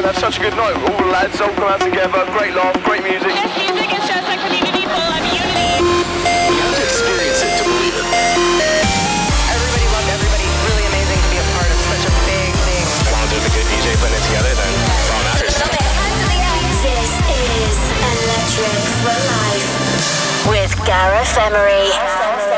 again, had such a good night. All the lads all come out together, great laugh, great music. Yes, music is just like community full of unity. You have to experience it to believe it. Everybody loved everybody. Really amazing to be a part of such a big thing. As long as there's a good DJ putting it together, then that's all matters. This is Electric for Life with Gareth Emery.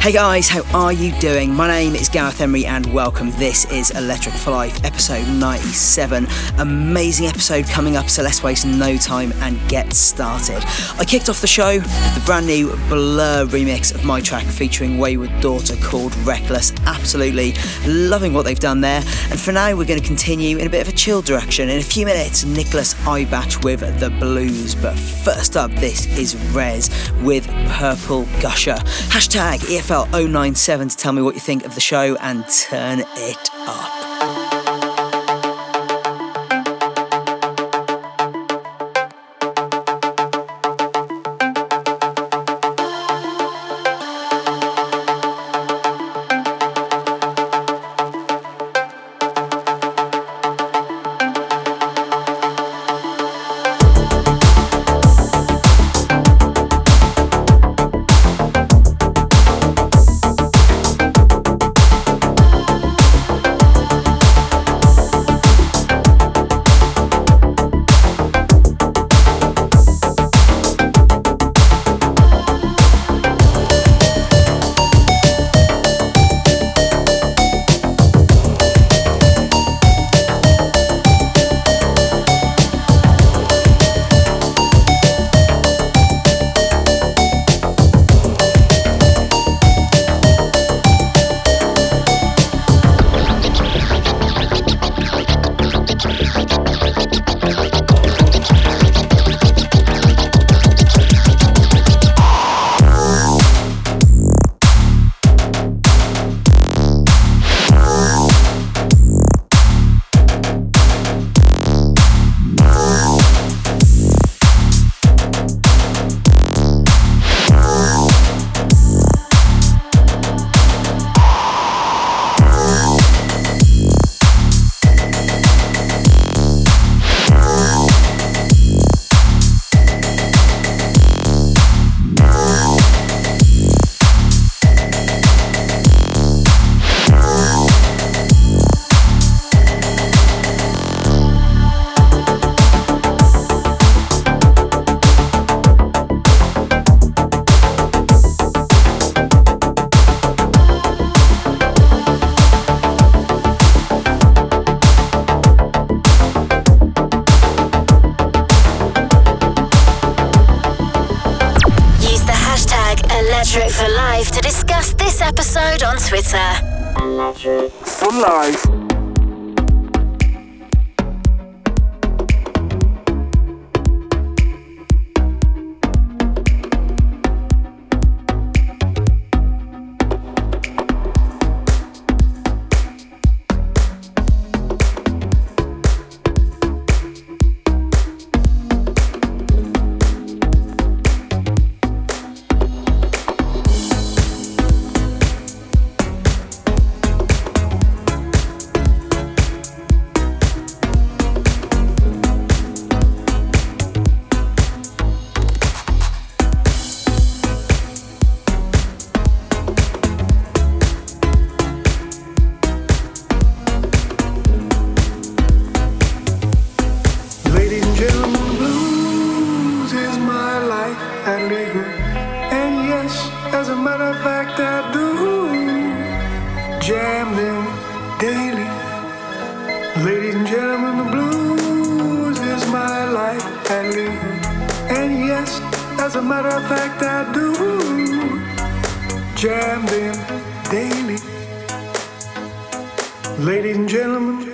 Hey guys, how are you doing? My name is Gareth Emery and welcome. This is Electric for Life, episode 97. Amazing episode coming up, so let's waste no time and get started. I kicked off the show with the brand new Blur remix of my track featuring Wayward Daughter called Reckless. Absolutely loving what they've done there. And for now, we're going to continue in a bit of a chill direction. In a few minutes, Nicholas Ibach with The Blues. But first up, this is Rez with Purple Gusher. Hashtag EFL097 to tell me what you think of the show and turn it up. a matter of fact, I do. Jam them daily. Ladies and gentlemen, the blues is my life I live. And yes, as a matter of fact, I do. Jam them daily. Ladies and gentlemen,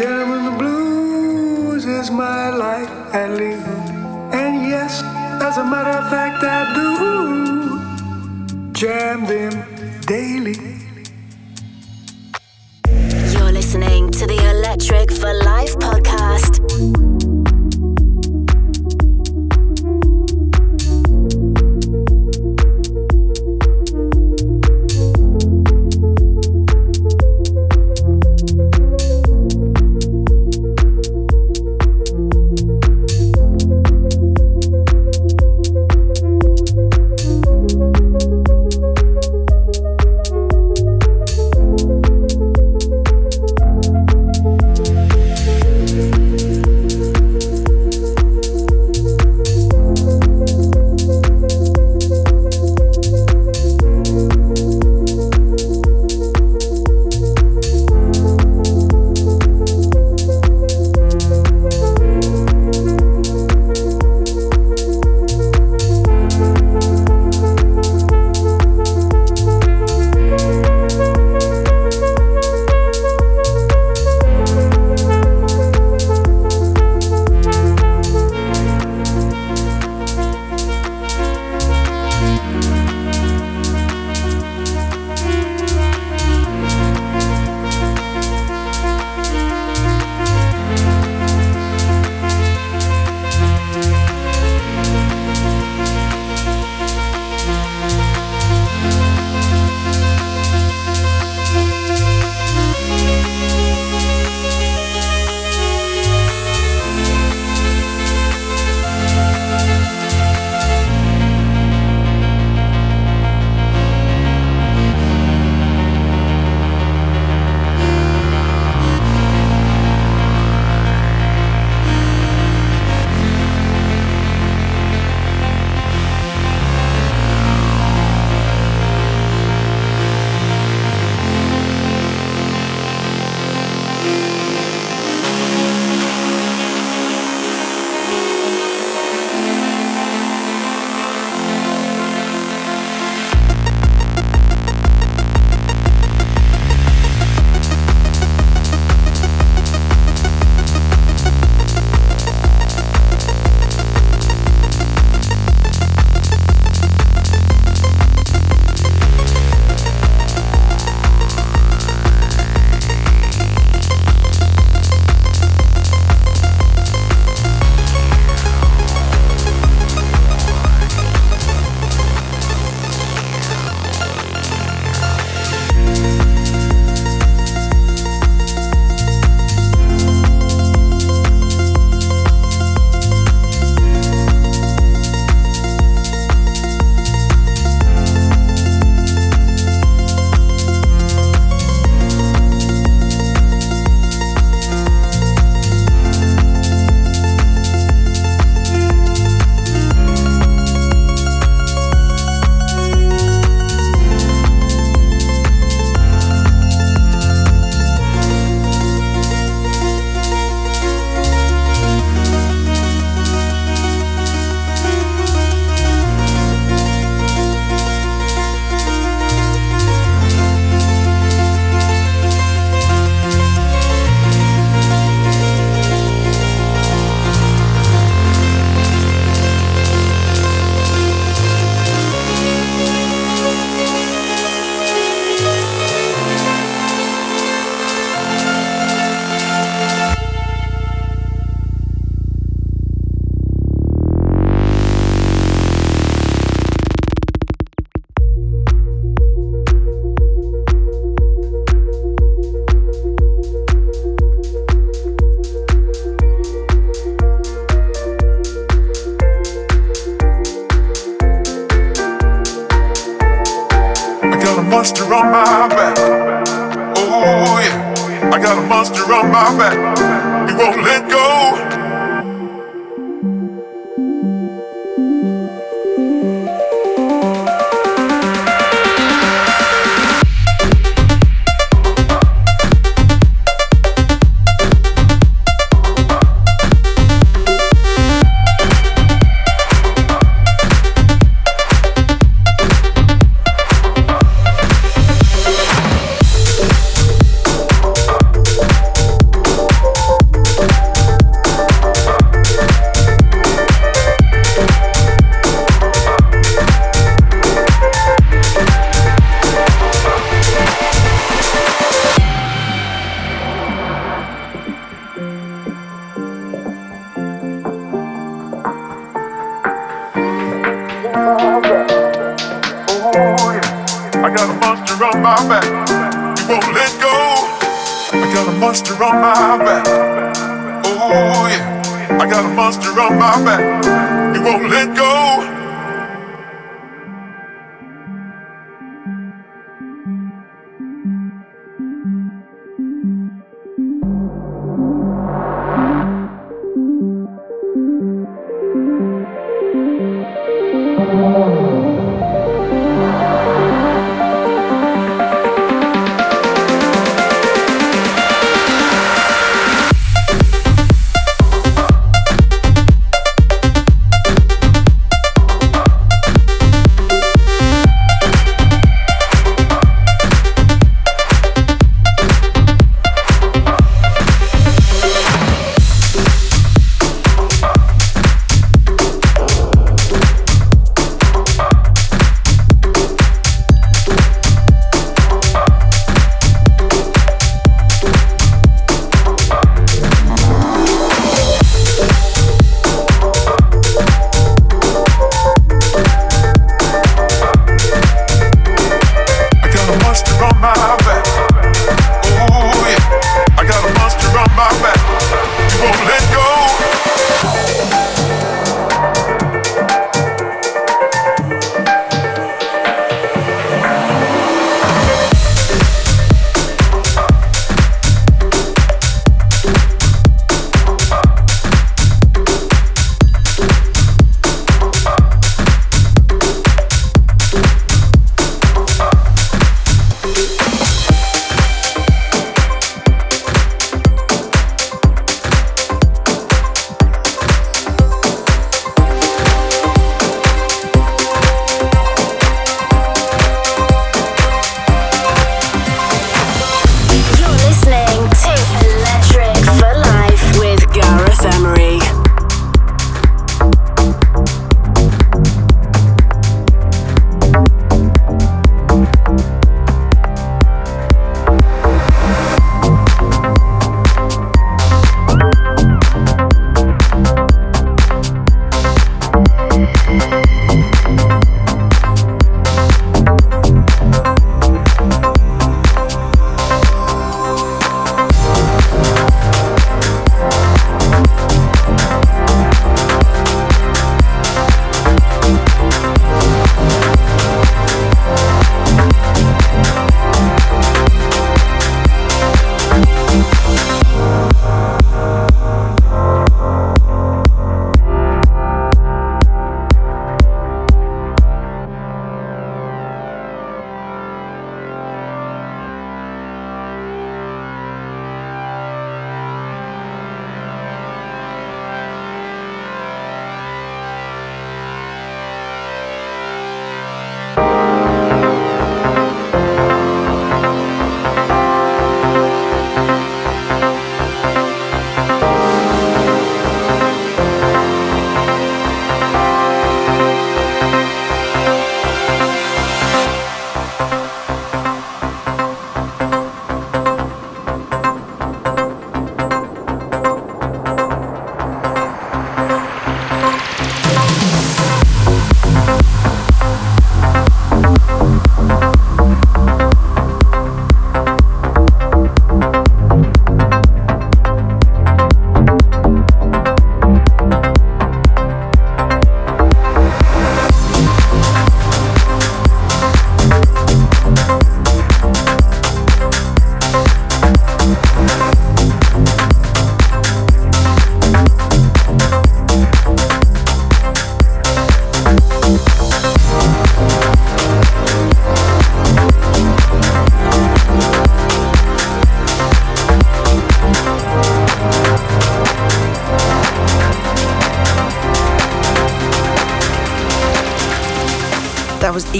gentlemen, the blues is my life at least. And yes, as a matter of fact, I do jam them daily. You're listening to the Electric for Life podcast.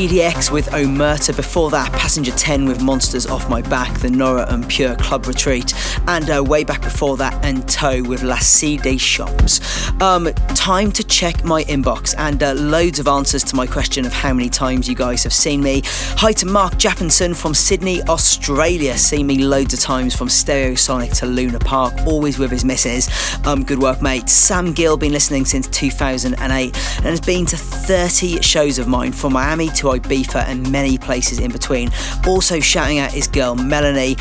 EDX with Omerta. Before that, Passenger 10 with Monsters Off My Back, the Nora and Pure Club Retreat. And uh, way back before that, En Toe with La Cide Shops. Um, time to check my inbox and uh, loads of answers to my question of how many times you guys have seen me. Hi to Mark Japinson from Sydney, Australia. Seen me loads of times from Stereosonic to Luna Park, always with his missus. Um, good work, mate. Sam Gill, been listening since 2008 and has been to 30 shows of mine from Miami to Ibiza and many places in between. Also shouting out his girl Melanie.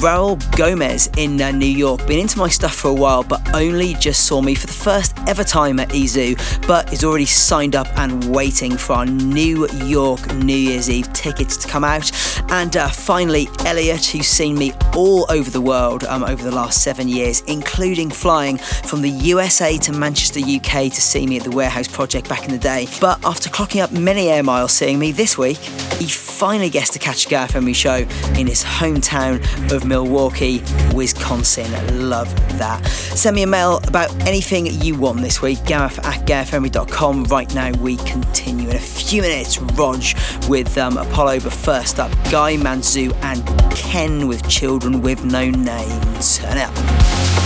Raul Gomez in uh, New York. Been into my stuff for a while, but only just saw me for the first ever time at EZoo, but is already signed up and waiting for our New York New Year's Eve tickets to come out. And uh, finally, Elliot, who's seen me all over the world um, over the last seven years, including flying from the USA to Manchester, UK to see me at the Warehouse Project back in the day. But after clocking up many air miles seeing me this week, he finally gets to catch a Emery show in his hometown of Milwaukee, Wisconsin. Love that. Send me a mail about anything you want this week, gareth at garethemery.com. Right now, we continue in a few minutes. Rog with um, Apollo, but first up, Guy Mantzur and Khen with Children with No Names. Turn up.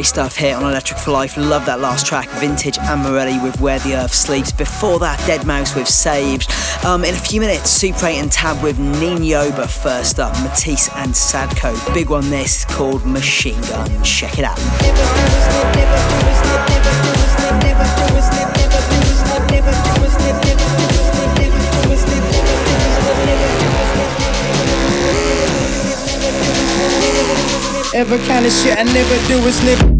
Great stuff here on Electric for Life. Love that last track, Vintage and Morelli with Where the Earth Sleeps. Before that, Deadmau5 with Saved. Um, in a few minutes, Super 8 and Tab with Nino, but first up, Matisse and Sadko. Big one this called Machine Gun. Check it out. Ever kind of shit I never do is snip.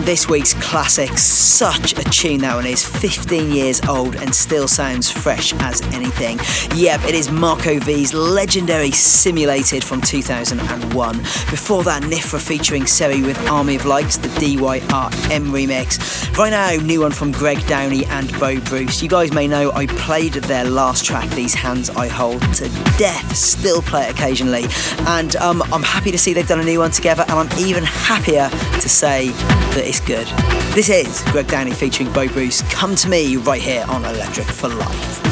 Background, this week's classic, such a tune that one is, 15 years old and still sounds fresh as anything. Yep, it is Marco V's legendary Simulated from 2001. Before that, Nifra featuring Seri with Army of Lights, the DYRM remix. Right now, new one from Greg Downey and Bo Bruce. You guys may know I played their last track, These Hands I Hold, to death, still play it occasionally. And um, I'm happy to see they've done a new one together, and I'm even happier to say that it's good. This is Greg Downey featuring Bo Bruce. Come to me right here on Electric for Life.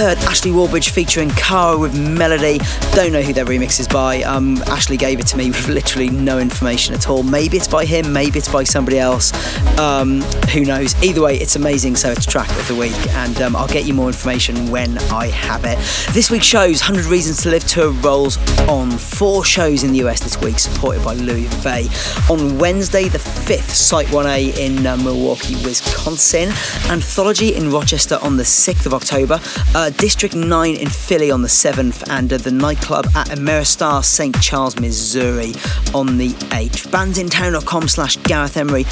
Heard Ashley Wallbridge featuring Cara with Melody. Don't know who their remix is by. Um, Ashley gave it to me with literally no information at all. Maybe it's by him, maybe it's by somebody else. Um, who knows? Either way, it's amazing. So it's track of the week, and um, I'll get you more information when I have it. This week's shows 100 Reasons to Live tour rolls on four shows in the US this week, supported by Louis Vivet. On Wednesday, the 5th, Site 1A in uh, Milwaukee, Wisconsin. Anthology in Rochester on the 6th of October. District 9 in Philly on the 7th. And uh, the nightclub at Ameristar, St. Charles, Missouri on the 8th. Bandsintown.com slash Gareth Emery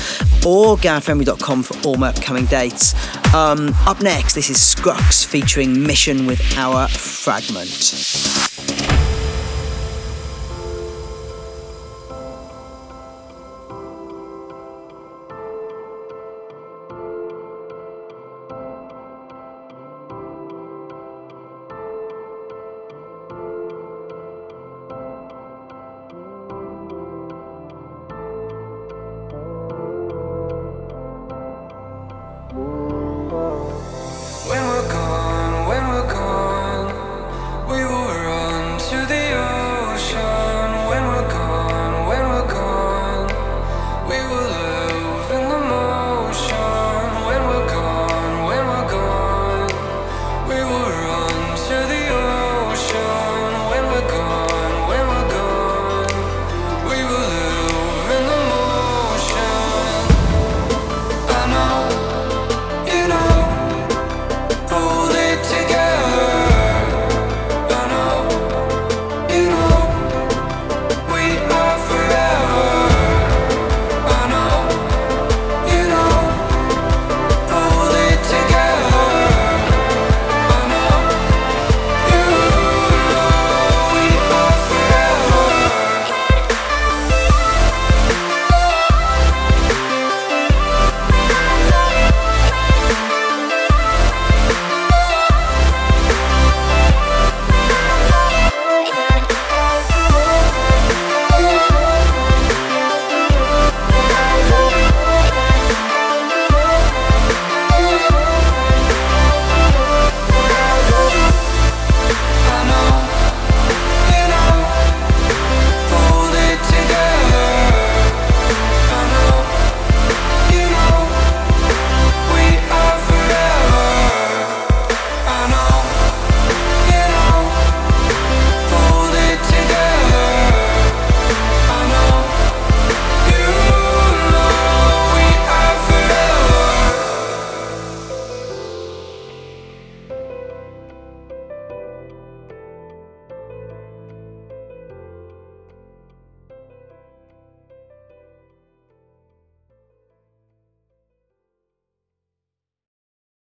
or GarethEmery.com for all my upcoming dates. Um, up next, this is Skrux featuring Mission with Our Fragment.